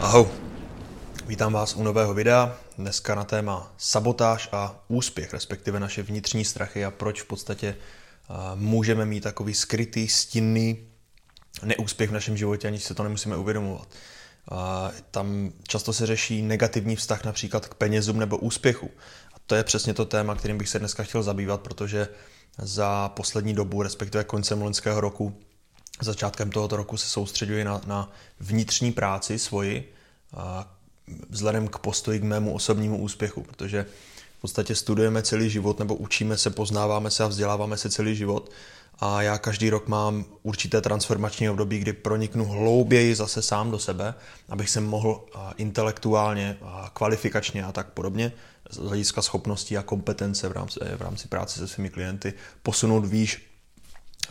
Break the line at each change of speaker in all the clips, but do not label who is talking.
Ahoj, vítám vás u nového videa, dneska na téma sabotáž a úspěch, respektive naše vnitřní strachy a proč v podstatě můžeme mít takový skrytý, stinný neúspěch v našem životě, aniž se to nemusíme uvědomovat. Tam často se řeší negativní vztah například k penězům nebo úspěchu. A to je přesně to téma, kterým bych se dneska chtěl zabývat, protože za poslední dobu, respektive koncem loňského roku, začátkem tohoto roku se soustředuji na, na vnitřní práci svoji, vzhledem k postoji k mému osobnímu úspěchu, protože podstatě studujeme celý život nebo učíme se, poznáváme se a vzděláváme se celý život a já každý rok mám určité transformační období, kdy proniknu hlouběji zase sám do sebe, abych se mohl intelektuálně, kvalifikačně a tak podobně z hlediska schopností a kompetence v rámci, v rámci práce se svými klienty posunout výš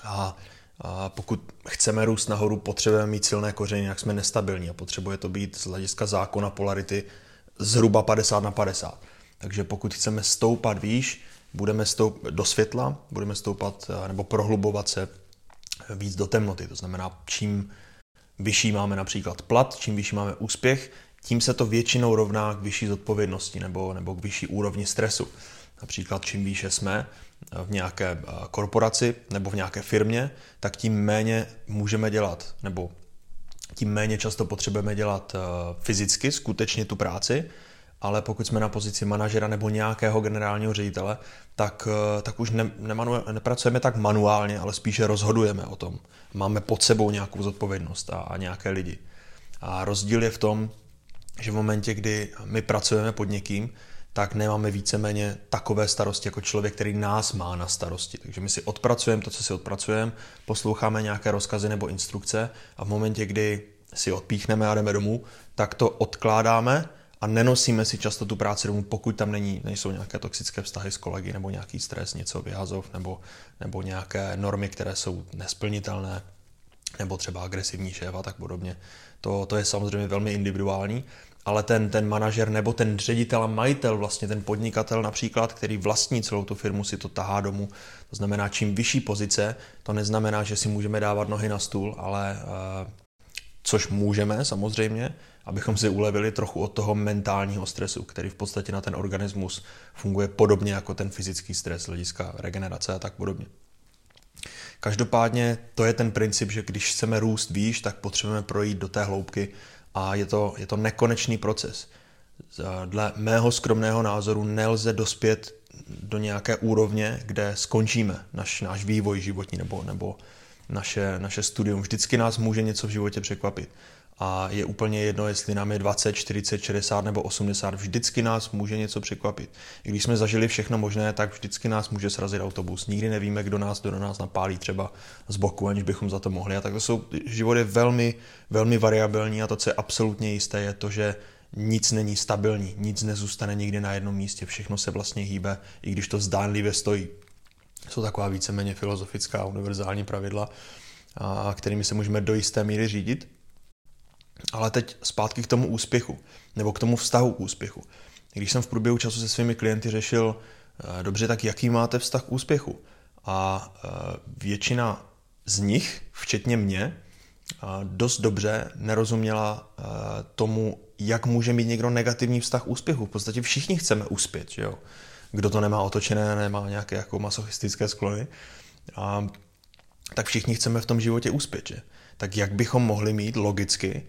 a a pokud chceme růst nahoru, potřebujeme mít silné kořeny, jak jsme nestabilní a potřebuje to být z hlediska zákona polarity zhruba 50 na 50. Takže pokud chceme stoupat výš, budeme stoup do světla, budeme stoupat nebo prohlubovat se víc do temnoty. To znamená, čím vyšší máme například plat, čím vyšší máme úspěch, tím se to většinou rovná k vyšší zodpovědnosti nebo, nebo k vyšší úrovni stresu. Například čím výše jsme, v nějaké eh, korporaci nebo v nějaké firmě, tak tím méně můžeme dělat, nebo tím méně často potřebujeme dělat eh, fyzicky skutečně tu práci, ale pokud jsme na pozici manažera nebo nějakého generálního ředitele, tak, eh, tak už ne, nemanu, nepracujeme tak manuálně, ale spíše rozhodujeme o tom. Máme pod sebou nějakou zodpovědnost a, a nějaké lidi. A rozdíl je v tom, že v momentě, kdy my pracujeme pod někým, tak nemáme víceméně takové starosti jako člověk, který nás má na starosti. Takže my si odpracujeme to, co si odpracujeme, posloucháme nějaké rozkazy nebo instrukce a v momentě, kdy si odpíchneme a jdeme domů, tak to odkládáme a nenosíme si často tu práci domů, pokud tam není, nejsou nějaké toxické vztahy s kolegy nebo nějaký stres, něco vyhazov nebo, nebo nějaké normy, které jsou nesplnitelné nebo třeba agresivní šéf a tak podobně. To, to je samozřejmě velmi individuální, ale ten, ten manažer nebo ten ředitel a majitel, vlastně ten podnikatel například, který vlastní celou tu firmu, si to tahá domů. To znamená, čím vyšší pozice, to neznamená, že si můžeme dávat nohy na stůl, ale uh, což můžeme samozřejmě, abychom si ulevili trochu od toho mentálního stresu, který v podstatě na ten organismus funguje podobně jako ten fyzický stres, hlediska regenerace a tak podobně. Každopádně to je ten princip, že když chceme růst výš, tak potřebujeme projít do té hloubky a je to, je to nekonečný proces. Dle mého skromného názoru nelze dospět do nějaké úrovně, kde skončíme naš, náš vývoj životní nebo, nebo naše, naše studium. Vždycky nás může něco v životě překvapit. A je úplně jedno, jestli nám je 20, 40, 60 nebo 80, vždycky nás může něco překvapit. I když jsme zažili všechno možné, tak vždycky nás může srazit autobus. Nikdy nevíme, kdo nás, kdo nás napálí třeba z boku, aniž bychom za to mohli. A tak to jsou, život je velmi, velmi variabilní a to, co je absolutně jisté, je to, že nic není stabilní, nic nezůstane nikdy na jednom místě, všechno se vlastně hýbe, i když to zdánlivě stojí. Jsou taková víceméně filozofická univerzální pravidla, a kterými se můžeme do jisté míry řídit. Ale teď zpátky k tomu úspěchu, nebo k tomu vztahu k úspěchu. Když jsem v průběhu času se svými klienty řešil, eh, dobře, tak jaký máte vztah k úspěchu? A eh, většina z nich, včetně mě, eh, dost dobře nerozuměla tomu, jak může mít někdo negativní vztah k úspěchu. V podstatě všichni chceme uspět, že jo? Kdo to nemá otočené, nemá nějaké jako masochistické sklony. A, tak všichni chceme v tom životě uspět, že? Tak jak bychom mohli mít logicky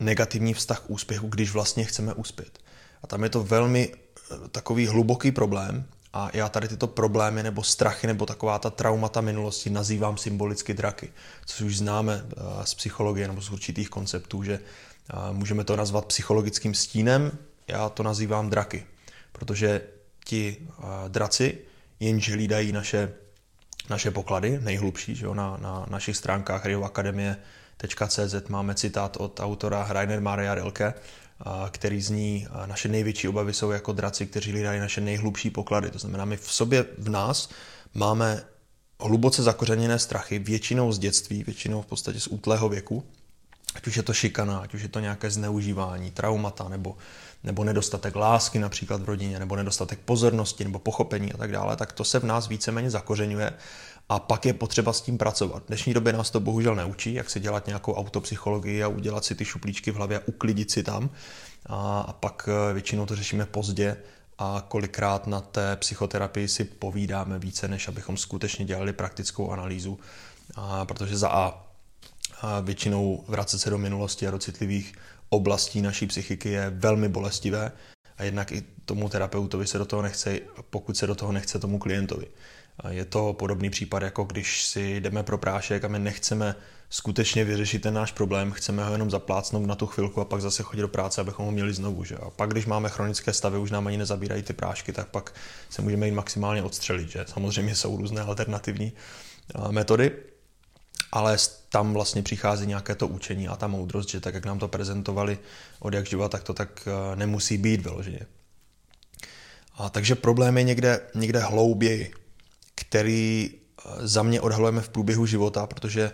negativní vztah k úspěchu, když vlastně chceme uspět. A tam je to velmi eh, takový hluboký problém a já tady tyto problémy nebo strachy nebo taková ta traumata minulosti nazývám symbolicky draky, což už známe eh, z psychologie nebo z určitých konceptů, že eh, můžeme to nazvat psychologickým stínem, já to nazývám draky, protože ti draci jenže hlídají naše, naše poklady, nejhlubší, že jo, na, na našich stránkách Rio Akademie CZ máme citát od autora Rainer Maria Rilke, který zní, naše největší obavy jsou jako draci, kteří hlídají naše nejhlubší poklady. To znamená, my v sobě, v nás máme hluboce zakořeněné strachy, většinou z dětství, většinou v podstatě z útlého věku, ať už je to šikana, ať už je to nějaké zneužívání, traumata nebo, nebo nedostatek lásky například v rodině, nebo nedostatek pozornosti nebo pochopení a tak dále, tak to se v nás víceméně zakořenuje a pak je potřeba s tím pracovat. V dnešní době nás to bohužel neučí, jak si dělat nějakou autopsychologii a udělat si ty šuplíčky v hlavě a uklidit si tam. A, pak eh, většinou to řešíme pozdě a kolikrát na té psychoterapii si povídáme více, než abychom skutečně dělali praktickou analýzu. A, protože za A, a většinou vracet se do minulosti a do citlivých oblastí naší psychiky je velmi bolestivé a jednak i tomu terapeutovi se do toho nechce, pokud se do toho nechce tomu klientovi. Je to podobný případ, jako když si jdeme pro prášek a my nechceme skutečně vyřešit ten náš problém, chceme ho jenom zaplácnout na tu chvilku a pak zase chodit do práce, abychom ho měli znovu. Že? A pak, když máme chronické stavy, už nám ani nezabírají ty prášky, tak pak se můžeme jít maximálně odstřelit. Že? Samozřejmě jsou různé alternativní metody, ale tam vlastně přichází nějaké to učení a ta moudrost, že tak, jak nám to prezentovali od jak živa, tak to tak nemusí být vyloženě. A takže problém je někde, někde hlouběji který eh, za mě odhalujeme v průběhu života, protože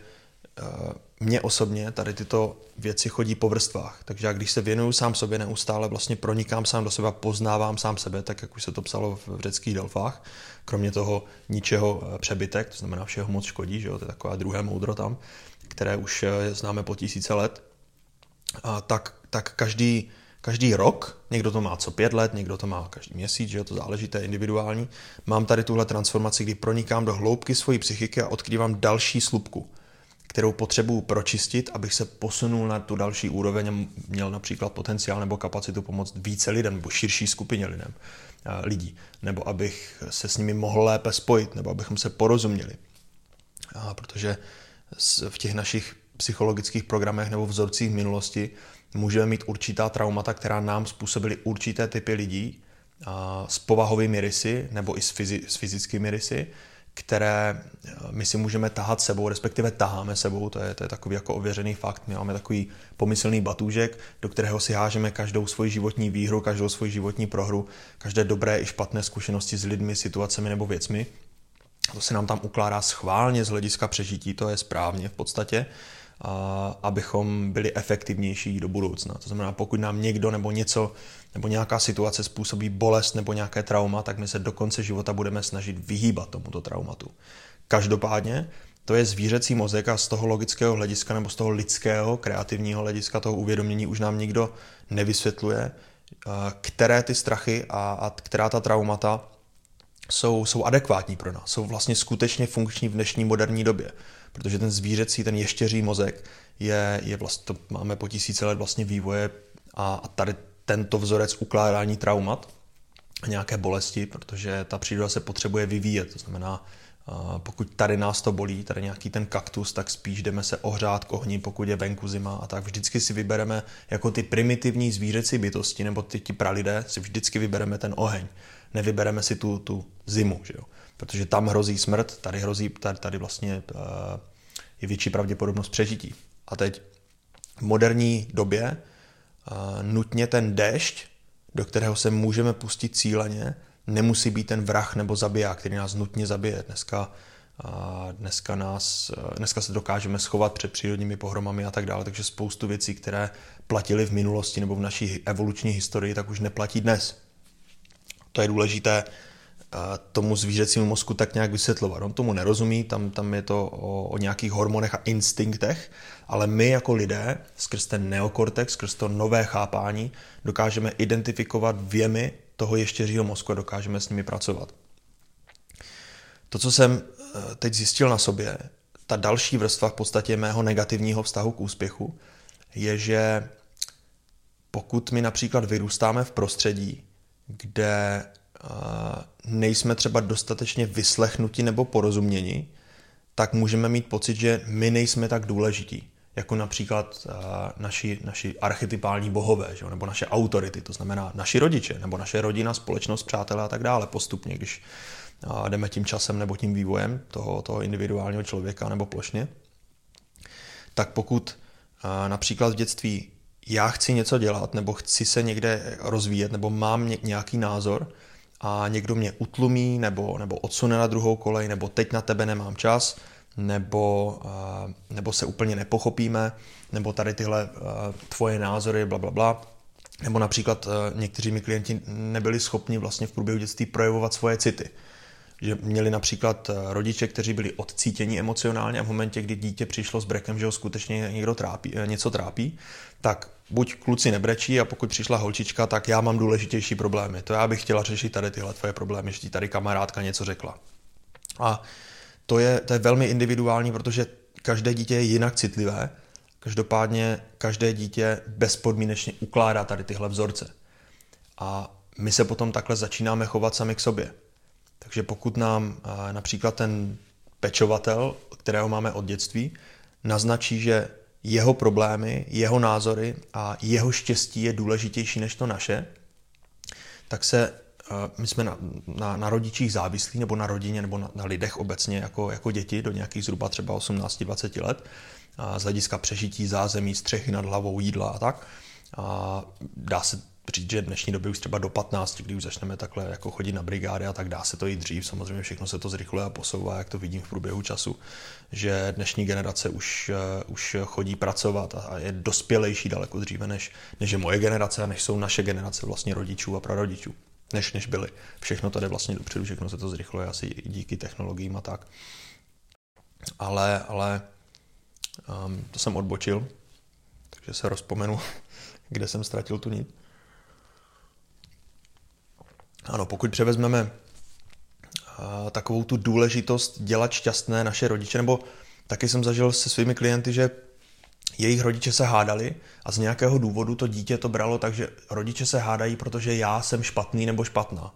eh, mně osobně tady tyto věci chodí po vrstvách. Takže já když se věnuju sám sobě, neustále vlastně pronikám sám do sebe, poznávám sám sebe, tak jak už se to psalo v řeckých delfách, kromě toho ničeho eh, přebytek, to znamená všeho moc škodí, že jo? to je takové druhé moudro tam, které už známe po tisíce let, a tak, tak každý, každý rok, někdo to má co pět let, někdo to má každý měsíc, že jo, to záleží, to je individuální, mám tady tuhle transformaci, kdy pronikám do hloubky svojí psychiky a odkrývám další slupku, kterou potřebuju pročistit, abych se posunul na tu další úroveň a měl například potenciál nebo kapacitu pomoct více lidem nebo širší skupině lidem, lidí, nebo abych se s nimi mohl lépe spojit, nebo abychom se porozuměli. A protože v těch našich psychologických programech nebo vzorcích minulosti můžeme mít určitá traumata, která nám způsobily určité typy lidí a s povahovými rysy nebo i s, fyzi- s fyzickými rysy, které eh, my si můžeme tahat sebou, respektive taháme sebou, to je, to je takový jako ověřený fakt. My máme takový pomyslný batůžek, do kterého si hážeme každou svoji životní výhru, každou svoji životní prohru, každé dobré i špatné zkušenosti s lidmi, situacemi nebo věcmi. To se nám tam ukládá schválně z hlediska přežití, to je správně v podstatě abychom byli efektivnější do budoucna. To znamená, pokud nám někdo nebo něco nebo nějaká situace způsobí bolest nebo nějaké trauma, tak my se do konce života budeme snažit vyhýbat tomuto traumatu. Každopádně to je zvířecí mozek a z toho logického hlediska nebo z toho lidského, kreativního hlediska toho uvědomění už nám nikdo nevysvětluje, které ty strachy a, a která ta traumata jsou, jsou adekvátní pro nás, jsou vlastně skutečně funkční v dnešní moderní době protože ten zvířecí, ten ještěří mozek je, je vlastně, to máme po tisíce let vlastně vývoje a, a tady tento vzorec ukládání traumat a nějaké bolesti, protože ta příroda se potřebuje vyvíjet, to znamená, pokud tady nás to bolí, tady nějaký ten kaktus, tak spíš jdeme se ohřát k ohni, pokud je venku zima a tak vždycky si vybereme jako ty primitivní zvířecí bytosti nebo ty ti pralidé, si vždycky vybereme ten oheň. Nevybereme si tu, tu zimu, že jo? protože tam hrozí smrt, tady hrozí, tady, tady vlastně uh, je větší pravděpodobnost přežití. A teď v moderní době uh, nutně ten dešť, do kterého se můžeme pustit cíleně, nemusí být ten vrah nebo zabiják, který nás nutně zabije. Dneska, dneska, nás, dneska se dokážeme schovat před přírodními pohromami a tak dále, takže spoustu věcí, které platily v minulosti nebo v naší evoluční historii, tak už neplatí dnes. To je důležité tomu zvířecímu mozku tak nějak vysvětlovat. On tomu nerozumí, tam, tam je to o, o nějakých hormonech a instinktech, ale my jako lidé skrz ten neokortex, skrz to nové chápání, dokážeme identifikovat věmy toho ještěřího mozku a dokážeme s nimi pracovat. To, co jsem eh, teď zjistil na sobě, ta další vrstva v podstatě mého negativního vztahu k úspěchu, je, že pokud my například vyrůstáme v prostředí, kde nejsme třeba dostatečně vyslechnuti nebo porozuměni, tak můžeme mít pocit, že my nejsme tak důležití, jako například naši, naši archetypální bohové, že? nebo naše autority, to znamená naši rodiče, nebo naše rodina, společnost, přátelé a tak dále postupně, když jdeme tím časem nebo tím vývojem toho, toho individuálního člověka nebo plošně. Tak pokud například v dětství já chci něco dělat, nebo chci se někde rozvíjet, nebo mám nějaký názor, a někdo mě utlumí nebo, nebo odsune na druhou kolej, nebo teď na tebe nemám čas, nebo, nebo se úplně nepochopíme, nebo tady tyhle tvoje názory, bla, bla, bla. Nebo například někteří mi klienti nebyli schopni vlastně v průběhu dětství projevovat svoje city že měli například eh, rodiče, kteří byli odcítěni emocionálně a v momentě, kdy dítě přišlo s brekem, že ho skutečně někdo trápí, eh, něco trápí, tak buď kluci nebrečí a pokud přišla holčička, tak já mám důležitější problémy. To já bych chtěla řešit tady tyhle tvoje problémy, že ti tady kamarádka něco řekla. A to je, to je velmi individuální, protože každé dítě je jinak citlivé, každopádně každé dítě bezpodmínečně ukládá tady tyhle vzorce. A my se potom takhle začínáme chovat sami k sobě. Takže pokud nám například ten pečovatel, kterého máme od dětství, naznačí, že jeho problémy, jeho názory a jeho štěstí je důležitější než to naše, tak se my jsme na, na, na rodičích závislí, nebo na rodině, nebo na, na lidech obecně jako, jako děti do nějakých zhruba třeba 18-20 let, a z hlediska přežití zázemí, střechy nad hlavou, jídla a tak. A dá se říct, že dnešní době už třeba do 15, kdy už začneme takhle jako chodit na brigády a tak dá se to i dřív, samozřejmě všechno se to zrychluje a posouvá, jak to vidím v průběhu času, že dnešní generace už, uh, už chodí pracovat a je dospělejší daleko dříve, než, než je moje generace a než jsou naše generace vlastně rodičů a prarodičů, než, než byly. Všechno jde vlastně dopředu, všechno se to zrychluje asi díky technologiím a tak. Ale, ale um, to jsem odbočil, takže se rozpomenu, kde jsem ztratil tu nit. Ano, pokud převezmeme takovou tu důležitost dělat šťastné naše rodiče, nebo taky jsem zažil se svými klienty, že jejich rodiče se hádali a z nějakého důvodu to dítě to bralo tak, že rodiče se hádají, protože já jsem špatný nebo špatná.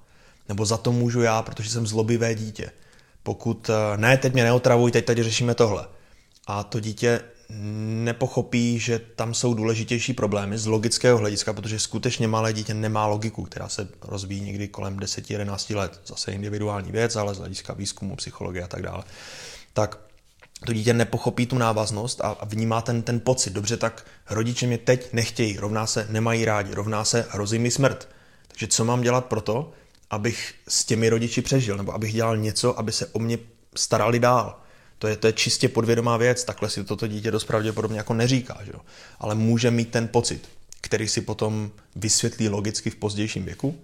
Nebo za to můžu já, protože jsem zlobivé dítě. Pokud ne, teď mě neotravuj, teď tady řešíme tohle. A to dítě nepochopí, že tam jsou důležitější problémy z logického hlediska, protože skutečně malé dítě nemá logiku, která se rozvíjí někdy kolem 10-11 let. Zase individuální věc, ale z hlediska výzkumu, psychologie a tak dále. Tak to dítě nepochopí tu návaznost a vnímá ten, ten pocit. Dobře, tak rodiče mě teď nechtějí, rovná se nemají rádi, rovná se hrozí mi smrt. Takže co mám dělat pro to, abych s těmi rodiči přežil, nebo abych dělal něco, aby se o mě starali dál. To je, to je čistě podvědomá věc, takhle si toto dítě dost pravděpodobně jako neříká, že jo? ale může mít ten pocit, který si potom vysvětlí logicky v pozdějším věku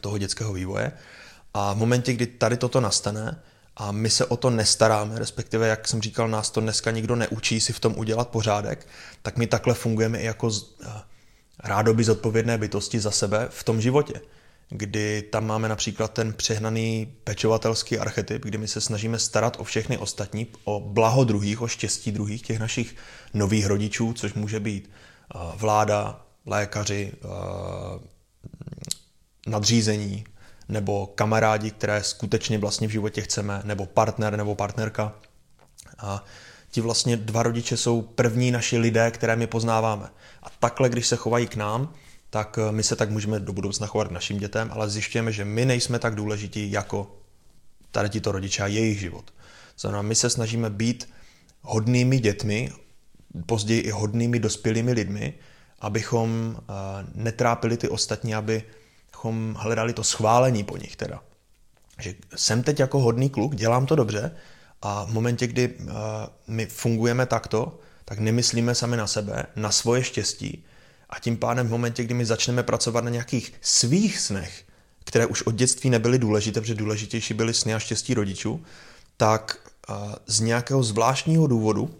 toho dětského vývoje. A v momentě, kdy tady toto nastane a my se o to nestaráme, respektive, jak jsem říkal, nás to dneska nikdo neučí si v tom udělat pořádek, tak my takhle fungujeme i jako eh, rádoby zodpovědné bytosti za sebe v tom životě kdy tam máme například ten přehnaný pečovatelský archetyp, kdy my se snažíme starat o všechny ostatní, o blaho druhých, o štěstí druhých, těch našich nových rodičů, což může být eh, vláda, lékaři, eh, nadřízení, nebo kamarádi, které skutečně vlastně v životě chceme, nebo partner nebo partnerka. A ti vlastně dva rodiče jsou první naši lidé, které my poznáváme. A takhle, když se chovají k nám, tak eh, my se tak můžeme do budoucna chovat k našim dětem, ale zjišťujeme, že my nejsme tak důležití jako tady tito rodiče a jejich život. Znamená, my se snažíme být hodnými dětmi, později i hodnými dospělými lidmi, abychom eh, netrápili ty ostatní, abychom hledali to schválení po nich teda. Že jsem teď jako hodný kluk, dělám to dobře a v momentě, kdy eh, my fungujeme takto, tak nemyslíme sami na sebe, na svoje štěstí, a tím pádem v momentě, kdy my začneme pracovat na nějakých svých snech, které už od dětství nebyly důležité, protože důležitější byly sny a štěstí rodičů, tak z nějakého zvláštního důvodu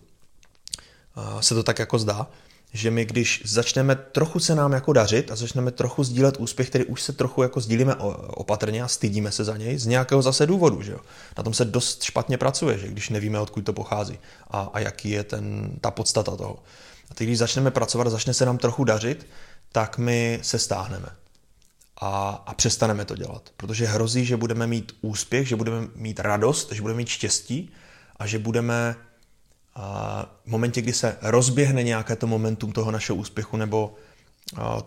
se to tak jako zdá, že my když začneme trochu se nám jako dařit a začneme trochu sdílet úspěch, který už se trochu jako sdílíme opatrně a stydíme se za něj z nějakého zase důvodu, že jo. Na tom se dost špatně pracuje, že když nevíme, odkud to pochází a, a jaký je ten, ta podstata toho. A teď, když začneme pracovat a začne se nám trochu dařit, tak my se stáhneme a, a přestaneme to dělat. Protože hrozí, že budeme mít úspěch, že budeme mít radost, že budeme mít štěstí a že budeme v momentě, kdy se rozběhne nějaké to momentum toho našeho úspěchu nebo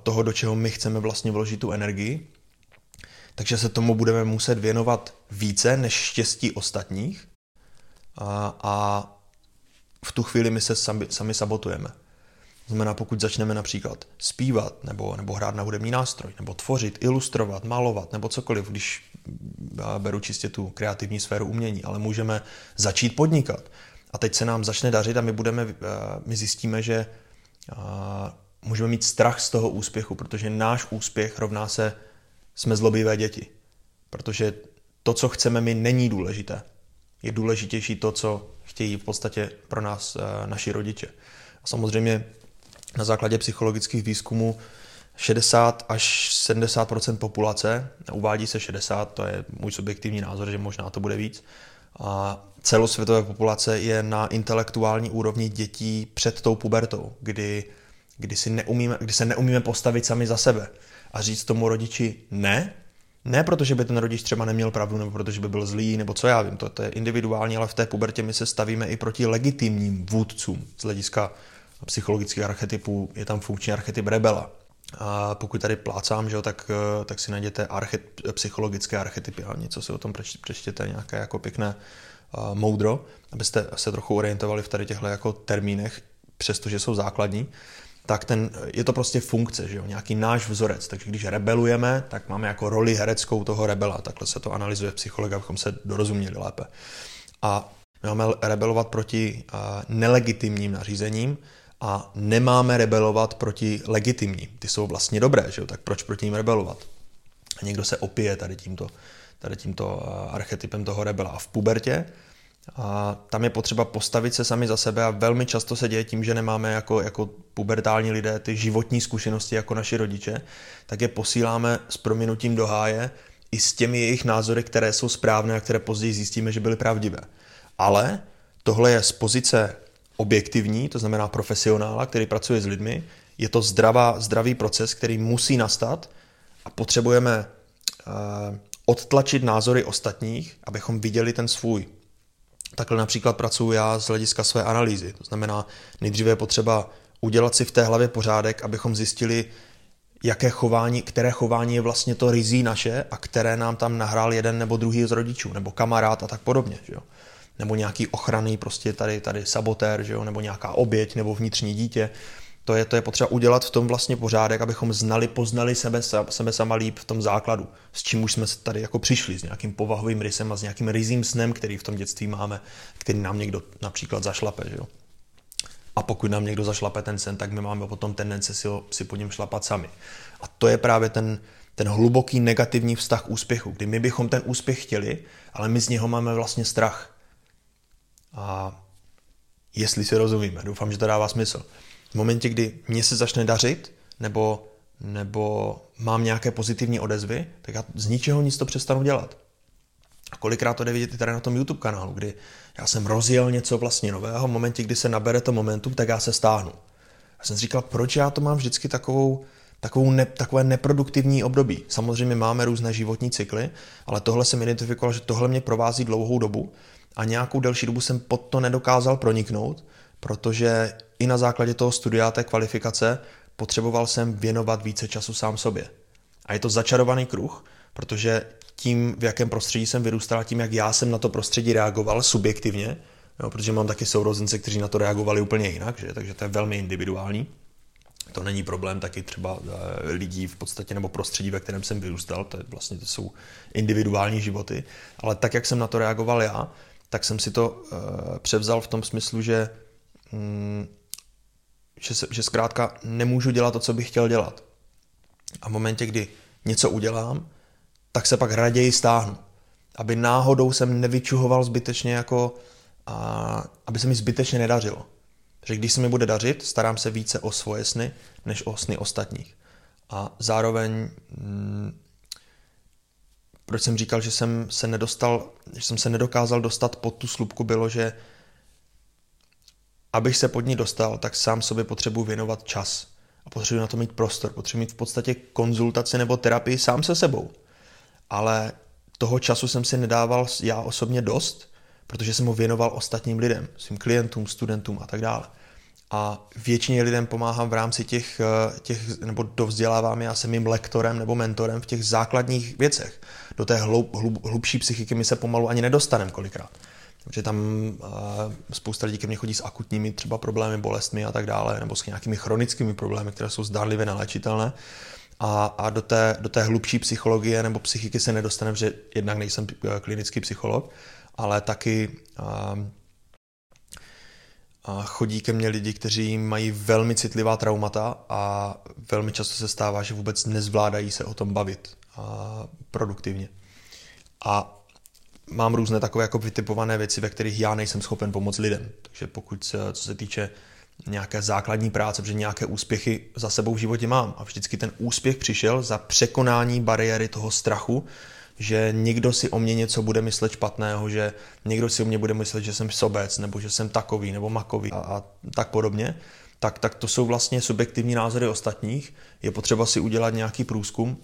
toho, do čeho my chceme vlastně vložit tu energii, takže se tomu budeme muset věnovat více než štěstí ostatních a, a v tu chvíli my se sami, sami sabotujeme. Znamená, pokud začneme například zpívat, nebo, nebo hrát na hudební nástroj, nebo tvořit, ilustrovat, malovat, nebo cokoliv, když beru čistě tu kreativní sféru umění, ale můžeme začít podnikat. A teď se nám začne dařit a my, budeme, eh, my zjistíme, že můžeme mít strach z toho úspěchu, protože náš úspěch rovná se jsme zlobivé děti. Protože to, co chceme my, není důležité. Je důležitější to, co chtějí v podstatě pro nás eh, naši rodiče. A samozřejmě na základě psychologických výzkumů 60 až 70% populace, uvádí se 60, to je můj subjektivní názor, že možná to bude víc, a celosvětové populace je na intelektuální úrovni dětí před tou pubertou, kdy, kdy, si neumíme, kdy se neumíme postavit sami za sebe a říct tomu rodiči ne, ne protože by ten rodič třeba neměl pravdu, nebo protože by byl zlý, nebo co já vím, to, to je individuální, ale v té pubertě my se stavíme i proti legitimním vůdcům z hlediska psychologických archetypů, je tam funkční archetyp rebela. A pokud tady plácám, že jo, tak, tak si najděte archet, psychologické archetypy a něco si o tom přečtěte, nějaké jako pěkné uh, moudro, abyste se trochu orientovali v tady těchto jako termínech, přestože jsou základní tak ten, je to prostě funkce, že jo, nějaký náš vzorec. Takže když rebelujeme, tak máme jako roli hereckou toho rebela. Takhle se to analyzuje psycholog, abychom se dorozuměli lépe. A máme rebelovat proti nelegitimním nařízením a nemáme rebelovat proti legitimním. Ty jsou vlastně dobré, že jo? tak proč proti ním rebelovat? A někdo se opije tady tímto, tady tímto archetypem toho rebela. A v pubertě a tam je potřeba postavit se sami za sebe a velmi často se děje tím, že nemáme jako, jako pubertální lidé ty životní zkušenosti jako naši rodiče, tak je posíláme s prominutím do háje i s těmi jejich názory, které jsou správné a které později zjistíme, že byly pravdivé. Ale tohle je z pozice objektivní, to znamená profesionála, který pracuje s lidmi, je to zdravá, zdravý proces, který musí nastat a potřebujeme uh, odtlačit názory ostatních, abychom viděli ten svůj Takhle například pracuji já z hlediska své analýzy. To znamená, nejdříve je potřeba udělat si v té hlavě pořádek, abychom zjistili, jaké chování, které chování je vlastně to rizí naše a které nám tam nahrál jeden nebo druhý z rodičů, nebo kamarád a tak podobně. Že jo? Nebo nějaký ochranný prostě tady, tady sabotér, že jo? nebo nějaká oběť, nebo vnitřní dítě to je, to je potřeba udělat v tom vlastně pořádek, abychom znali, poznali sebe, sebe sama líp v tom základu, s čím už jsme tady jako přišli, s nějakým povahovým rysem a s nějakým rizím snem, který v tom dětství máme, který nám někdo například zašlape. Že jo? A pokud nám někdo zašlape ten sen, tak my máme potom tendence si, ho, si po něm šlapat sami. A to je právě ten, ten hluboký negativní vztah k úspěchu, kdy my bychom ten úspěch chtěli, ale my z něho máme vlastně strach. A jestli si rozumíme, doufám, že to dává smysl. V momentě, kdy mě se začne dařit, nebo, nebo mám nějaké pozitivní odezvy, tak já z ničeho nic to přestanu dělat. A kolikrát to jde vidět i tady na tom YouTube kanálu, kdy já jsem rozjel něco vlastně nového, v momentě, kdy se nabere to momentum, tak já se stáhnu. Já jsem si říkal, proč já to mám vždycky takovou, takovou ne, takové neproduktivní období. Samozřejmě máme různé životní cykly, ale tohle jsem identifikoval, že tohle mě provází dlouhou dobu a nějakou delší dobu jsem pod to nedokázal proniknout, protože i na základě toho studia té kvalifikace potřeboval jsem věnovat více času sám sobě. A je to začarovaný kruh, protože tím, v jakém prostředí jsem vyrůstal, tím, jak já jsem na to prostředí reagoval subjektivně, jo, protože mám taky sourozence, kteří na to reagovali úplně jinak, že? takže to je velmi individuální. To není problém taky třeba eh, lidí v podstatě nebo prostředí, ve kterém jsem vyrůstal, to, je vlastně, to jsou individuální životy, ale tak, jak jsem na to reagoval já, tak jsem si to uh, převzal v tom smyslu, že mm, že, se, že zkrátka nemůžu dělat to, co bych chtěl dělat. A v momentě, kdy něco udělám, tak se pak raději stáhnu. Aby náhodou jsem nevyčuhoval zbytečně jako, a, aby se mi zbytečně nedařilo. Takže když se mi bude dařit, starám se více o svoje sny, než o sny ostatních. A zároveň, mm, proč jsem říkal, že jsem se nedostal, že jsem se nedokázal dostat pod tu slupku, bylo, že abych se pod ní dostal, tak sám sobě potřebuji věnovat čas. A potřebuji na to mít prostor. Potřebuji mít v podstatě konzultaci nebo terapii sám se sebou. Ale toho času jsem si nedával já osobně dost, protože jsem ho věnoval ostatním lidem, svým klientům, studentům a tak dále. A většině lidem pomáhám v rámci těch, eh, těch nebo dovzdělávám, já jsem jim lektorem nebo mentorem v těch základních věcech. Do té hlub, hlub, hlubší psychiky my se pomalu ani nedostaneme kolikrát. protože tam spousta lidí ke mně chodí s akutními třeba problémy, bolestmi a tak dále, nebo s nějakými chronickými problémy, které jsou zdárlivě neléčitelné. A, a do, té, do té hlubší psychologie nebo psychiky se nedostaneme, že jednak nejsem klinický psycholog, ale taky a, a chodí ke mně lidi, kteří mají velmi citlivá traumata a velmi často se stává, že vůbec nezvládají se o tom bavit a, produktivně. A mám různé takové jako vytipované věci, ve kterých já nejsem schopen pomoct lidem. Takže pokud se, co se týče nějaké základní práce, protože nějaké úspěchy za sebou v životě mám. A vždycky ten úspěch přišel za překonání bariéry toho strachu, že někdo si o mě něco bude myslet špatného, že někdo si o mě bude myslet, že jsem sobec, nebo že jsem takový, nebo makový a, a tak podobně, tak, tak to jsou vlastně subjektivní názory ostatních. Je potřeba si udělat nějaký průzkum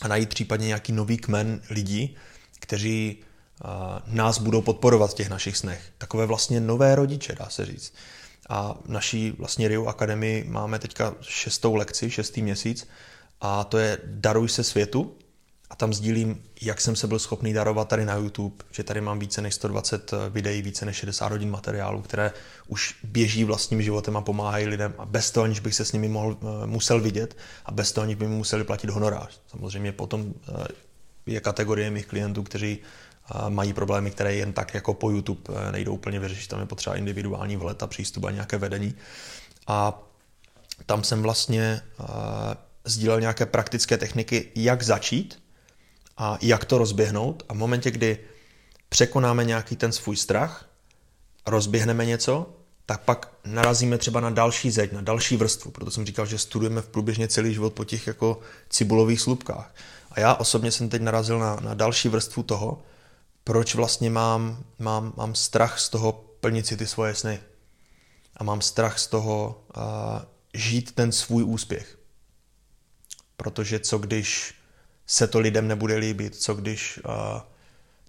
a najít případně nějaký nový kmen lidí, kteří nás budou podporovat v těch našich snech. Takové vlastně nové rodiče, dá se říct. A v naší vlastně Rio Akademii máme teďka šestou lekci, šestý měsíc a to je Daruj se světu a tam sdílím, jak jsem se byl schopný darovat tady na YouTube, že tady mám více než 120 videí, více než 60 hodin materiálu, které už běží vlastním životem a pomáhají lidem a bez toho, aniž bych se s nimi mohl, eh, musel vidět a bez toho, aniž by mi museli platit honorář. Samozřejmě potom eh, je kategorie mých klientů, kteří mají problémy, které jen tak jako po YouTube eh, nejdou úplně vyřešit. Tam je potřeba individuální vhled a přístup a nějaké vedení. A tam jsem vlastně sdílel nějaké praktické techniky, jak začít a jak to rozběhnout. A v momentě, kdy překonáme nějaký ten svůj strach, rozběhneme něco, tak pak narazíme třeba na další zeď, na další vrstvu. Proto jsem říkal, že studujeme v průběžně celý život po těch jako cibulových slupkách. A já osobně jsem teď narazil na, na další vrstvu toho, proč vlastně mám, mám, mám strach z toho plnit si ty svoje sny. A mám strach z toho uh, žít ten svůj úspěch. Protože co když se to lidem nebude líbit, co když, uh,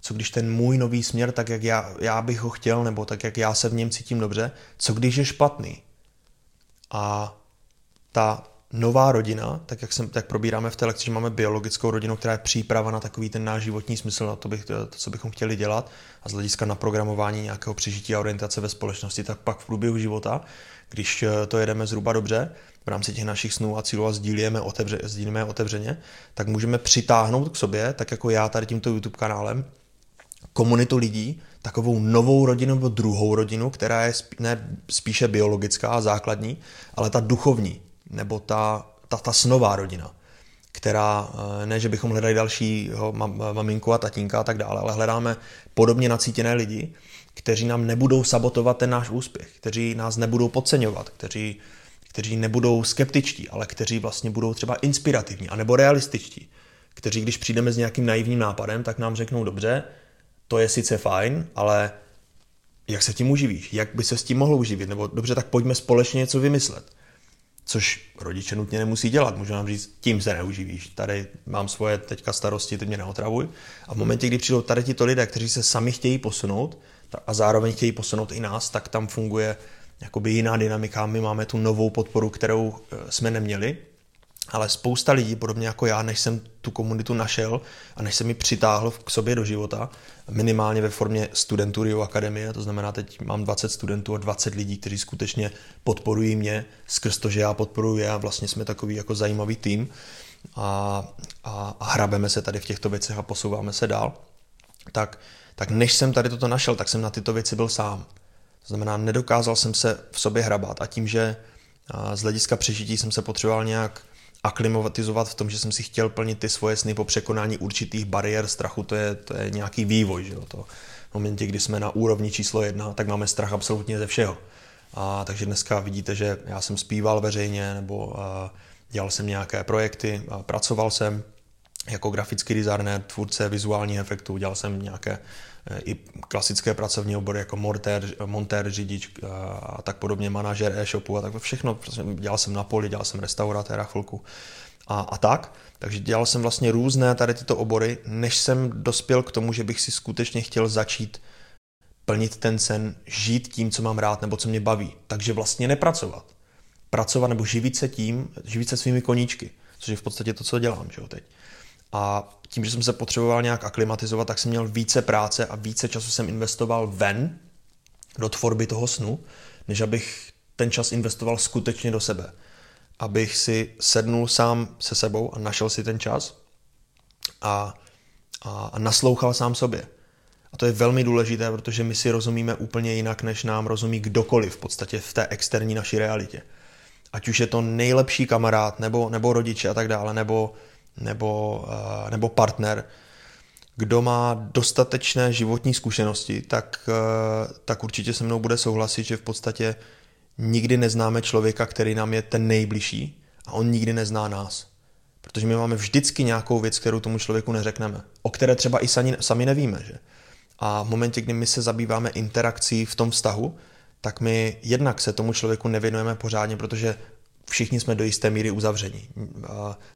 co když ten můj nový směr, tak jak já, já bych ho chtěl, nebo tak jak já se v něm cítím dobře, co když je špatný. A ta nová rodina, tak jak, jsem, tak probíráme v té lekci, že máme biologickou rodinu, která je příprava na takový ten náš životní smysl, na to, bych, to, co bychom chtěli dělat. A z hlediska na programování nějakého přežití a orientace ve společnosti, tak pak v průběhu života, když eh, to jedeme zhruba dobře, v rámci těch našich snů a cílů a sdílíme, otevře, sdílíme otevřeně, tak můžeme přitáhnout k sobě, tak jako já tady tímto YouTube kanálem, komunitu lidí, takovou novou rodinu nebo druhou rodinu, která je spí, ne spíše biologická a základní, ale ta duchovní, nebo ta, ta, ta snová rodina, která eh, ne, že bychom hledali dalšího maminku a tatínka a tak dále, ale hledáme podobně nacítěné lidi, kteří nám nebudou sabotovat ten náš úspěch, kteří nás nebudou podceňovat, kteří, kteří nebudou skeptičtí, ale kteří vlastně budou třeba inspirativní anebo realističtí, kteří, když přijdeme s nějakým naivním nápadem, tak nám řeknou, dobře, to je sice fajn, ale jak se tím uživíš? Jak by se s tím mohl uživit? Nebo dobře, tak pojďme společně něco vymyslet což rodiče nutně nemusí dělat. Můžu nám říct, tím se neuživíš. Tady mám svoje teďka starosti, ty mě neotravuj. A v momentě, kdy přijdou tady tito lidé, kteří se sami chtějí posunout a zároveň chtějí posunout i nás, tak tam funguje jakoby jiná dynamika. My máme tu novou podporu, kterou eh, jsme neměli ale spousta lidí, podobně jako já, než jsem tu komunitu našel a než jsem mi přitáhl k sobě do života, minimálně ve formě studentů Rio Akademie, to znamená, teď mám 20 studentů a 20 lidí, kteří skutečně podporují mě skrz to, že já podporuji a vlastně jsme takový jako zajímavý tým a, a, a hrabeme se tady v těchto věcech a posouváme se dál, tak, tak než jsem tady toto našel, tak jsem na tyto věci byl sám. To znamená, nedokázal jsem se v sobě hrabat a tím, že z hlediska přežití jsem se potřeboval nějak aklimatizovat v tom, že jsem si chtěl plnit ty svoje sny po překonání určitých bariér strachu, to je, to je nějaký vývoj. Že jo? To v momentě, kdy jsme na úrovni číslo jedna, tak máme strach absolutně ze všeho. A, takže dneska vidíte, že já jsem zpíval veřejně, nebo a, dělal jsem nějaké projekty, a pracoval jsem jako grafický designer, tvůrce vizuálních efektů, dělal jsem nějaké Eh, i klasické pracovní obory jako montér, montér řidič eh, a tak podobně, manažer e-shopu a tak všechno. Prostě dělal jsem na poli, dělal jsem restauratéra chvilku a, a tak. Takže dělal jsem vlastně různé tady tyto obory, než jsem dospěl k tomu, že bych si skutečně chtěl začít plnit ten sen, žít tím, co mám rád nebo co mě baví. Takže vlastně nepracovat. Pracovat nebo živit se tím, živit se svými koníčky, což je v podstatě to, co dělám že jo, teď. A tím, že jsem se potřeboval nějak aklimatizovat, tak jsem měl více práce a více času jsem investoval ven do tvorby toho snu, než abych ten čas investoval skutečně do sebe. Abych si sednul sám se sebou a našel si ten čas a, a, a naslouchal sám sobě. A to je velmi důležité, protože my si rozumíme úplně jinak, než nám rozumí kdokoliv v podstatě v té externí naší realitě. Ať už je to nejlepší kamarád, nebo, nebo rodiče a tak dále, nebo, nebo, uh, nebo partner, kdo má dostatečné životní zkušenosti, tak, uh, tak určitě se mnou bude souhlasit, že v podstatě nikdy neznáme člověka, který nám je ten nejbližší a on nikdy nezná nás. Protože my máme vždycky nějakou věc, kterou tomu člověku neřekneme, o které třeba i sami, sami nevíme. Že? A v momentě, kdy my se zabýváme interakcí v tom vztahu, tak my jednak se tomu člověku nevěnujeme pořádně, protože všichni jsme do jisté míry uzavření.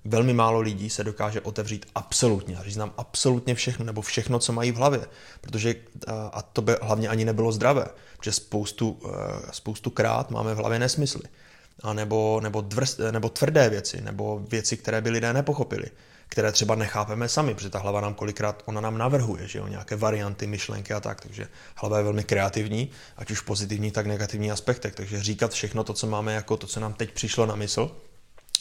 Velmi málo lidí se dokáže otevřít absolutně a říct nám absolutně všechno, nebo všechno, co mají v hlavě. Protože, a to by hlavně ani nebylo zdravé, protože spoustu, spoustu krát máme v hlavě nesmysly. A nebo, nebo, dvrst, nebo tvrdé věci, nebo věci, které by lidé nepochopili které třeba nechápeme sami, protože ta hlava nám kolikrát, ona nám navrhuje, že jo, nějaké varianty, myšlenky a tak, takže hlava je velmi kreativní, ať už pozitivní, tak negativní aspektech, takže říkat všechno to, co máme jako to, co nám teď přišlo na mysl,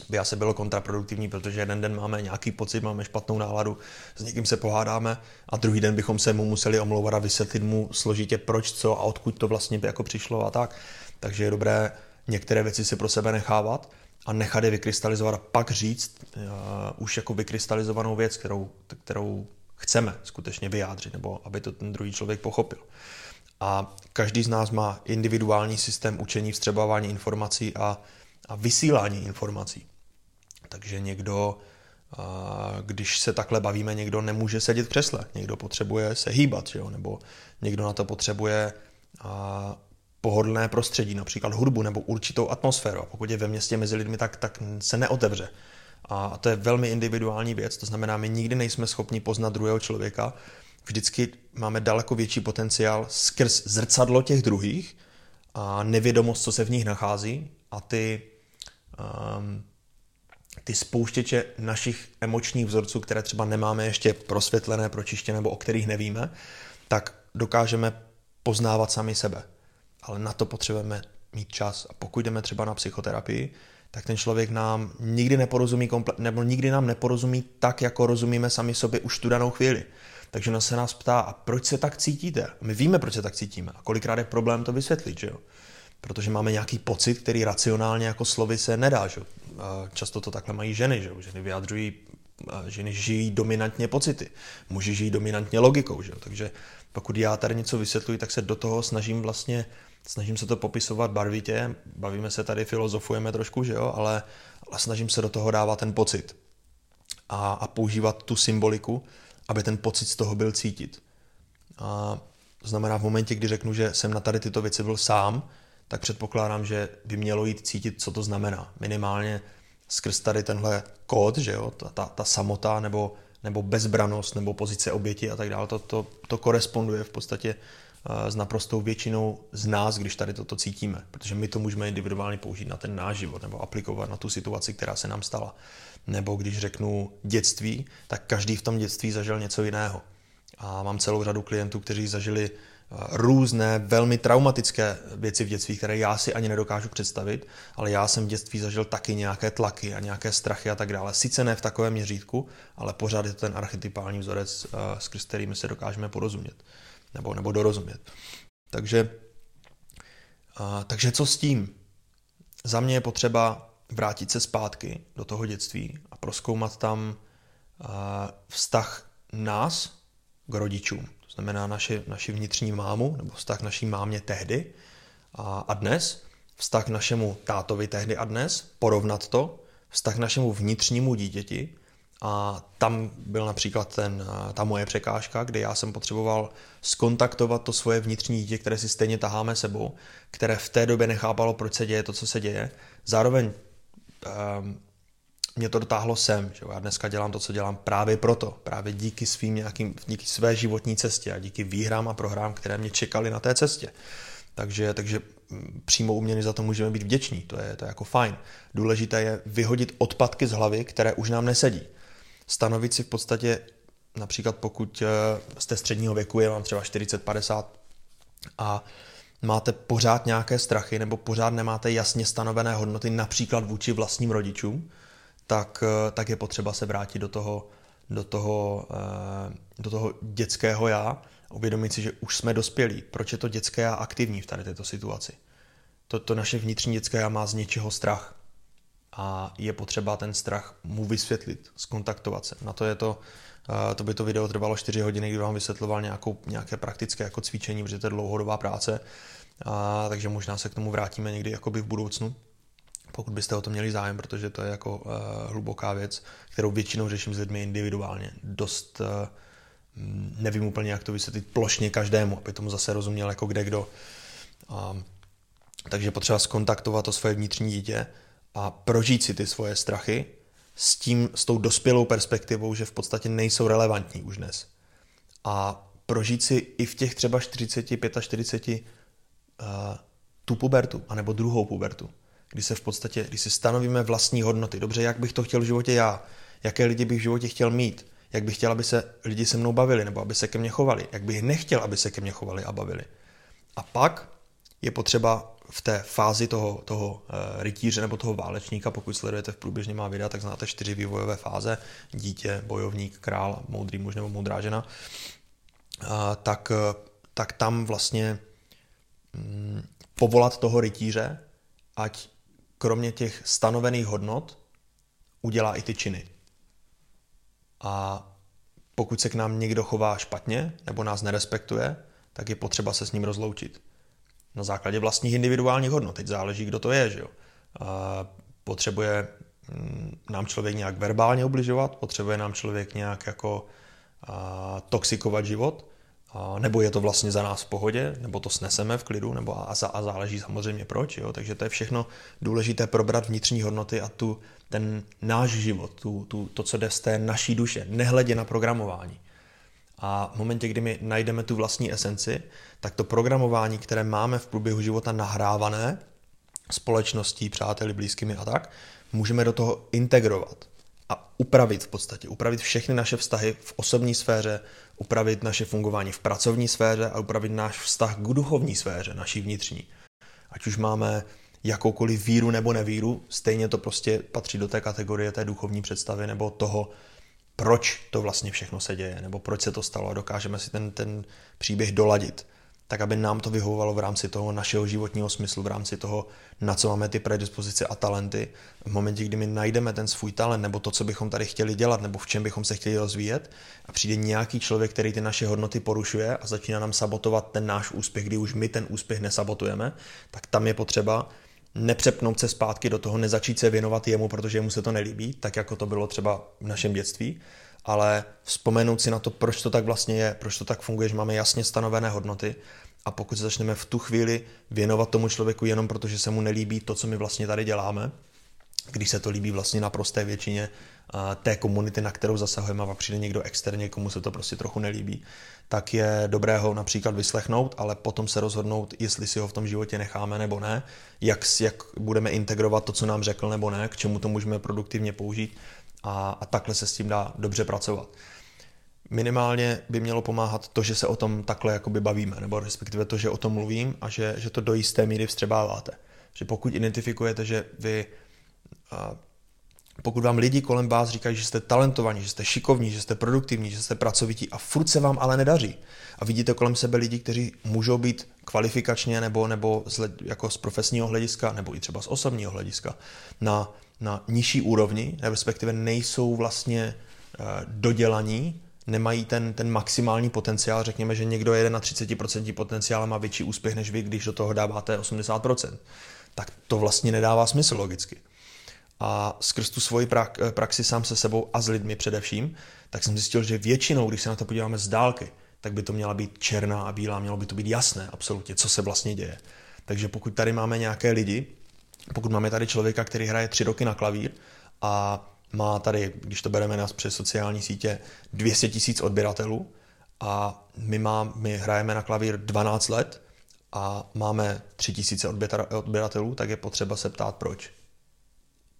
by asi bylo kontraproduktivní, protože jeden den máme nějaký pocit, máme špatnou náladu, s někým se pohádáme a druhý den bychom se mu museli omlouvat a vysvětlit mu složitě proč, co a odkud to vlastně by jako přišlo a tak. Takže je dobré některé věci si pro sebe nechávat a nechat je vykrystalizovat a pak říct uh, už jako vykrystalizovanou věc, kterou, kterou chceme skutečně vyjádřit, nebo aby to ten druhý člověk pochopil. A každý z nás má individuální systém učení, vstřebávání informací a, a vysílání informací. Takže někdo, když se takhle bavíme, někdo nemůže sedět v křesle, někdo potřebuje se hýbat, že jo? nebo někdo na to potřebuje pohodlné prostředí, například hudbu nebo určitou atmosféru. A pokud je ve městě mezi lidmi, tak, tak se neotevře. A to je velmi individuální věc, to znamená, my nikdy nejsme schopni poznat druhého člověka, vždycky máme daleko větší potenciál skrz zrcadlo těch druhých a nevědomost, co se v nich nachází a ty, um, ty spouštěče našich emočních vzorců, které třeba nemáme ještě prosvětlené, pročištěné nebo o kterých nevíme, tak dokážeme poznávat sami sebe ale na to potřebujeme mít čas. A pokud jdeme třeba na psychoterapii, tak ten člověk nám nikdy neporozumí komple- nebo nikdy nám neporozumí tak, jako rozumíme sami sobě už tu danou chvíli. Takže on se nás ptá, a proč se tak cítíte? My víme, proč se tak cítíme. A kolikrát je problém to vysvětlit, že jo? Protože máme nějaký pocit, který racionálně jako slovy se nedá, že jo? Často to takhle mají ženy, že jo? Ženy vyjadřují, ženy žijí dominantně pocity. Muži žijí dominantně logikou, že jo? Takže pokud já tady něco vysvětluji, tak se do toho snažím vlastně snažím se to popisovat barvitě, bavíme se tady, filozofujeme trošku, že jo, ale, ale snažím se do toho dávat ten pocit a, a používat tu symboliku, aby ten pocit z toho byl cítit. A to znamená, v momentě, kdy řeknu, že jsem na tady tyto věci byl sám, tak předpokládám, že by mělo jít cítit, co to znamená. Minimálně skrz tady tenhle kód, že jo, ta, ta, ta samota nebo, nebo bezbranost nebo pozice oběti a tak dále, to, to, to koresponduje v podstatě s naprostou většinou z nás, když tady toto cítíme, protože my to můžeme individuálně použít na ten náš život nebo aplikovat na tu situaci, která se nám stala. Nebo když řeknu dětství, tak každý v tom dětství zažil něco jiného. A mám celou řadu klientů, kteří zažili různé velmi traumatické věci v dětství, které já si ani nedokážu představit, ale já jsem v dětství zažil taky nějaké tlaky a nějaké strachy a tak dále. Sice ne v takovém měřítku, ale pořád je to ten archetypální vzorec, s kterými se dokážeme porozumět nebo, nebo dorozumět. Takže, a, takže co s tím? Za mě je potřeba vrátit se zpátky do toho dětství a proskoumat tam a, vztah nás k rodičům. To znamená naši, naši vnitřní mámu, nebo vztah naší mámě tehdy a, a dnes, vztah našemu tátovi tehdy a dnes, porovnat to, vztah našemu vnitřnímu dítěti a tam byl například ten, ta moje překážka, kde já jsem potřeboval skontaktovat to svoje vnitřní dítě, které si stejně taháme sebou, které v té době nechápalo, proč se děje to, co se děje. Zároveň um, mě to dotáhlo sem, že já dneska dělám to, co dělám právě proto, právě díky svým nějakým, díky své životní cestě a díky výhrám a prohrám, které mě čekaly na té cestě. Takže, takže mm, přímo u mě za to můžeme být vděční, to je, to je jako fajn. Důležité je vyhodit odpadky z hlavy, které už nám nesedí. Stanovit si v podstatě, například pokud eh, jste středního věku, je vám třeba 40-50 a máte pořád nějaké strachy nebo pořád nemáte jasně stanovené hodnoty, například vůči vlastním rodičům, tak, eh, tak je potřeba se vrátit do toho, do toho, eh, do toho dětského já, uvědomit si, že už jsme dospělí. Proč je to dětské já aktivní v tady této situaci? To, to naše vnitřní dětské já má z něčeho strach a je potřeba ten strach mu vysvětlit, skontaktovat se. Na to je to, eh, to by to video trvalo 4 hodiny, kdy vám vysvětloval nějakou, nějaké praktické jako cvičení, protože to je dlouhodobá práce, a, takže možná se k tomu vrátíme někdy jakoby v budoucnu, pokud byste o to měli zájem, protože to je jako uh, hluboká věc, kterou většinou řeším s lidmi individuálně. Dost uh, nevím úplně, jak to vysvětlit plošně každému, aby tomu zase rozuměl jako kde kdo. Uh, takže potřeba skontaktovat to svoje vnitřní dítě, a prožít si ty svoje strachy s tím, s tou dospělou perspektivou, že v podstatě nejsou relevantní už dnes. A prožít si i v těch třeba 40, 45 uh, tu pubertu, anebo druhou pubertu, kdy se v podstatě, kdy si stanovíme vlastní hodnoty. Dobře, jak bych to chtěl v životě já, jaké lidi bych v životě chtěl mít, jak bych chtěl, aby se lidi se mnou bavili, nebo aby se ke mně chovali, jak bych nechtěl, aby se ke mně chovali a bavili. A pak je potřeba v té fázi toho, toho uh, rytíře nebo toho válečníka, pokud sledujete v průběžně má videa, tak znáte čtyři vývojové fáze, dítě, bojovník, král, moudrý muž nebo moudrá žena, tak, uh, tak tam vlastně um, povolat toho rytíře, ať kromě těch stanovených hodnot udělá i ty činy. A pokud se k nám někdo chová špatně nebo nás nerespektuje, tak je potřeba se s ním rozloučit na základě vlastních individuálních hodnot. Teď záleží, kdo to je. Že jo? A potřebuje mm, nám člověk nějak verbálně ubližovat, potřebuje nám člověk nějak jako a, toxikovat život, a, nebo je to vlastně za nás v pohodě, nebo to sneseme v klidu, nebo a, a záleží samozřejmě proč. Jo? Takže to je všechno důležité probrat vnitřní hodnoty a tu, ten náš život, tu, tu, to, co jde z té naší duše, nehledě na programování. A v momentě, kdy my najdeme tu vlastní esenci, tak to programování, které máme v průběhu života nahrávané společností, přáteli, blízkými a tak, můžeme do toho integrovat a upravit v podstatě, upravit všechny naše vztahy v osobní sféře, upravit naše fungování v pracovní sféře a upravit náš vztah k duchovní sféře, naší vnitřní. Ať už máme jakoukoliv víru nebo nevíru, stejně to prostě patří do té kategorie té duchovní představy nebo toho, proč to vlastně všechno se děje, nebo proč se to stalo a dokážeme si ten, ten příběh doladit, tak aby nám to vyhovovalo v rámci toho našeho životního smyslu, v rámci toho, na co máme ty predispozice a talenty. V momentě, kdy my najdeme ten svůj talent, nebo to, co bychom tady chtěli dělat, nebo v čem bychom se chtěli rozvíjet, a přijde nějaký člověk, který ty naše hodnoty porušuje a začíná nám sabotovat ten náš úspěch, kdy už my ten úspěch nesabotujeme, tak tam je potřeba nepřepnout se zpátky do toho, nezačít se věnovat jemu, protože mu se to nelíbí, tak jako to bylo třeba v našem dětství, ale vzpomenout si na to, proč to tak vlastně je, proč to tak funguje, že máme jasně stanovené hodnoty. A pokud se začneme v tu chvíli věnovat tomu člověku jenom protože se mu nelíbí to, co my vlastně tady děláme, když se to líbí vlastně na prosté většině té komunity, na kterou zasahujeme a přijde někdo externě, komu se to prostě trochu nelíbí, tak je dobré ho například vyslechnout, ale potom se rozhodnout, jestli si ho v tom životě necháme nebo ne, jak, jak budeme integrovat to, co nám řekl nebo ne, k čemu to můžeme produktivně použít a, a takhle se s tím dá dobře pracovat. Minimálně by mělo pomáhat to, že se o tom takhle jakoby bavíme, nebo respektive to, že o tom mluvím a že, že to do jisté míry vstřebáváte. Že pokud identifikujete, že vy pokud vám lidi kolem vás říkají, že jste talentovaní, že jste šikovní, že jste produktivní, že jste pracovití a furt se vám ale nedaří. A vidíte kolem sebe lidi, kteří můžou být kvalifikačně nebo, nebo z, jako z profesního hlediska, nebo i třeba z osobního hlediska na, na nižší úrovni, respektive nejsou vlastně uh, dodělaní, nemají ten, ten maximální potenciál. Řekněme, že někdo jede na 30% potenciál a má větší úspěch než vy, když do toho dáváte 80%. Tak to vlastně nedává smysl logicky a skrz tu svoji prak- praxi sám se sebou a s lidmi především, tak jsem zjistil, že většinou, když se na to podíváme z dálky, tak by to měla být černá a bílá, mělo by to být jasné absolutně, co se vlastně děje. Takže pokud tady máme nějaké lidi, pokud máme tady člověka, který hraje tři roky na klavír a má tady, když to bereme nás přes sociální sítě, 200 tisíc odběratelů a my, má, my hrajeme na klavír 12 let a máme 3 tisíce odběratelů, tak je potřeba se ptát proč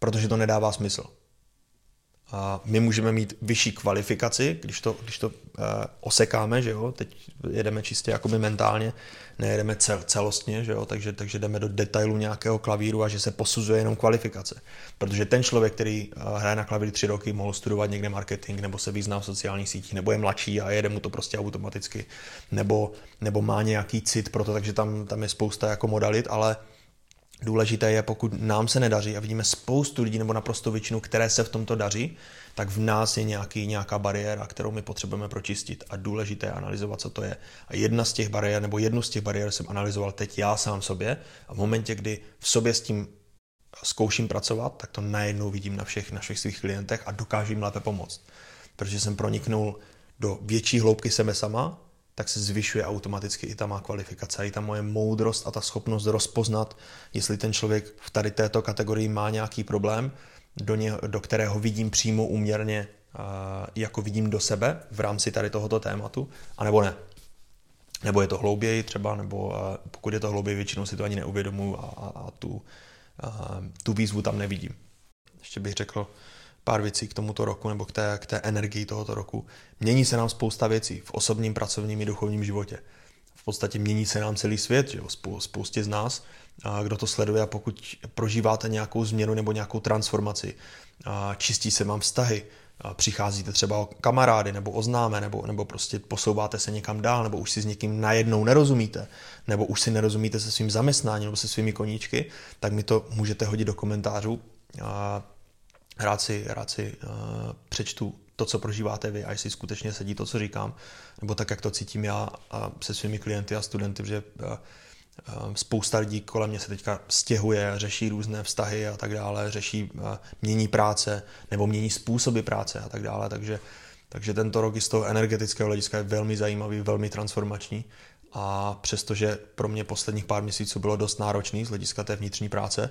protože to nedává smysl. my můžeme mít vyšší kvalifikaci, když to, když to uh, osekáme, že jo, teď jedeme čistě jakoby mentálně, nejedeme cel, celostně, že jo, takže, takže jdeme do detailu nějakého klavíru a že se posuzuje jenom kvalifikace. Protože ten člověk, který uh, hraje na klavír tři roky, mohl studovat někde marketing, nebo se vyzná v sociálních sítích, nebo je mladší a jede mu to prostě automaticky, nebo, nebo má nějaký cit pro to, takže tam, tam je spousta jako modalit, ale Důležité je, pokud nám se nedaří a vidíme spoustu lidí nebo naprosto většinu, které se v tomto daří, tak v nás je nějaký, nějaká bariéra, kterou my potřebujeme pročistit a důležité je analyzovat, co to je. A jedna z těch bariér, nebo jednu z těch bariér jsem analyzoval teď já sám sobě a v momentě, kdy v sobě s tím zkouším pracovat, tak to najednou vidím na všech, na všech svých klientech a dokážu jim lépe pomoct. Protože jsem proniknul do větší hloubky sebe sama tak se zvyšuje automaticky i ta má kvalifikace, i ta moje moudrost a ta schopnost rozpoznat, jestli ten člověk v tady této kategorii má nějaký problém, do, ně, do kterého vidím přímo úměrně, jako vidím do sebe v rámci tady tohoto tématu, anebo ne. Nebo je to hlouběji třeba, nebo pokud je to hlouběji, většinou si to ani neuvědomuji a, a, a tu, uh, tu výzvu tam nevidím. Ještě bych řekl, pár věcí k tomuto roku nebo k té, k té energii tohoto roku. Mění se nám spousta věcí v osobním, pracovním i duchovním životě. V podstatě mění se nám celý svět, že jo, spoustě z nás, a kdo to sleduje a pokud prožíváte nějakou změnu nebo nějakou transformaci, a čistí se vám vztahy, a přicházíte třeba o kamarády nebo o známé, nebo, nebo prostě posouváte se někam dál, nebo už si s někým najednou nerozumíte, nebo už si nerozumíte se svým zaměstnáním nebo se svými koníčky, tak mi to můžete hodit do komentářů. A rád si, rád si uh, přečtu to, co prožíváte vy a jestli skutečně sedí to, co říkám, nebo tak, jak to cítím já a se svými klienty a studenty, že uh, spousta lidí kolem mě se teďka stěhuje, řeší různé vztahy a tak dále, řeší, mění práce nebo mění způsoby práce a tak dále, takže, takže tento rok z toho energetického hlediska je velmi zajímavý, velmi transformační a přestože pro mě posledních pár měsíců bylo dost náročný z hlediska té vnitřní práce,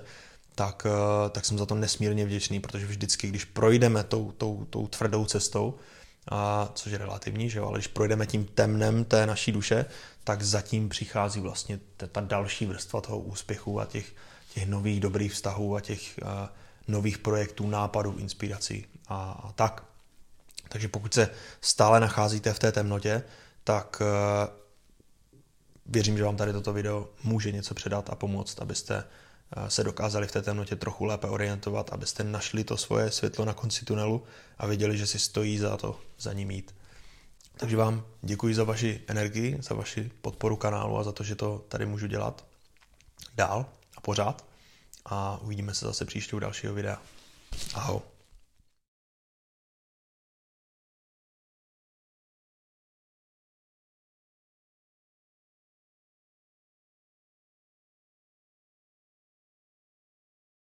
tak, eh, tak jsem za to nesmírně vděčný, protože vždycky, když projdeme tou, tou, tou tvrdou cestou, a, což je relativní, že jo, ale když projdeme tím temnem té naší duše, tak zatím přichází vlastně ta, další vrstva toho úspěchu a těch, těch nových dobrých vztahů a těch a, nových projektů, nápadů, inspirací a, a tak. Takže pokud se stále nacházíte v té temnotě, tak a, eh, věřím, že vám tady toto video může něco předat a pomoct, abyste se dokázali v té temnotě trochu lépe orientovat, abyste našli to svoje světlo na konci tunelu a věděli, že si stojí za to za ním jít. Takže vám děkuji za vaši energii, za vaši podporu kanálu a za to, že to tady můžu dělat dál a pořád. A uvidíme se zase příště u dalšího videa. Ahoj.